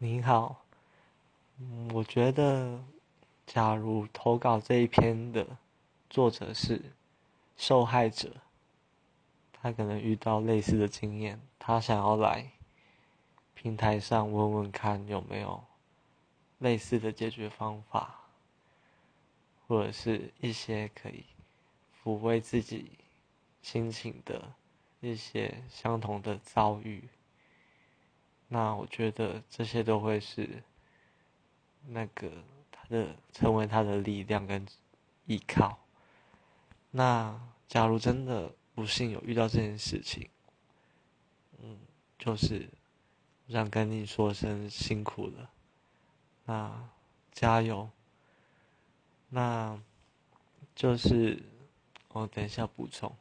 您好，我觉得，假如投稿这一篇的作者是受害者，他可能遇到类似的经验，他想要来平台上问问看有没有类似的解决方法，或者是一些可以抚慰自己心情的一些相同的遭遇。那我觉得这些都会是那个他的成为他的力量跟依靠。那假如真的不幸有遇到这件事情，嗯，就是想跟你说声辛苦了，那加油。那就是我等一下补充。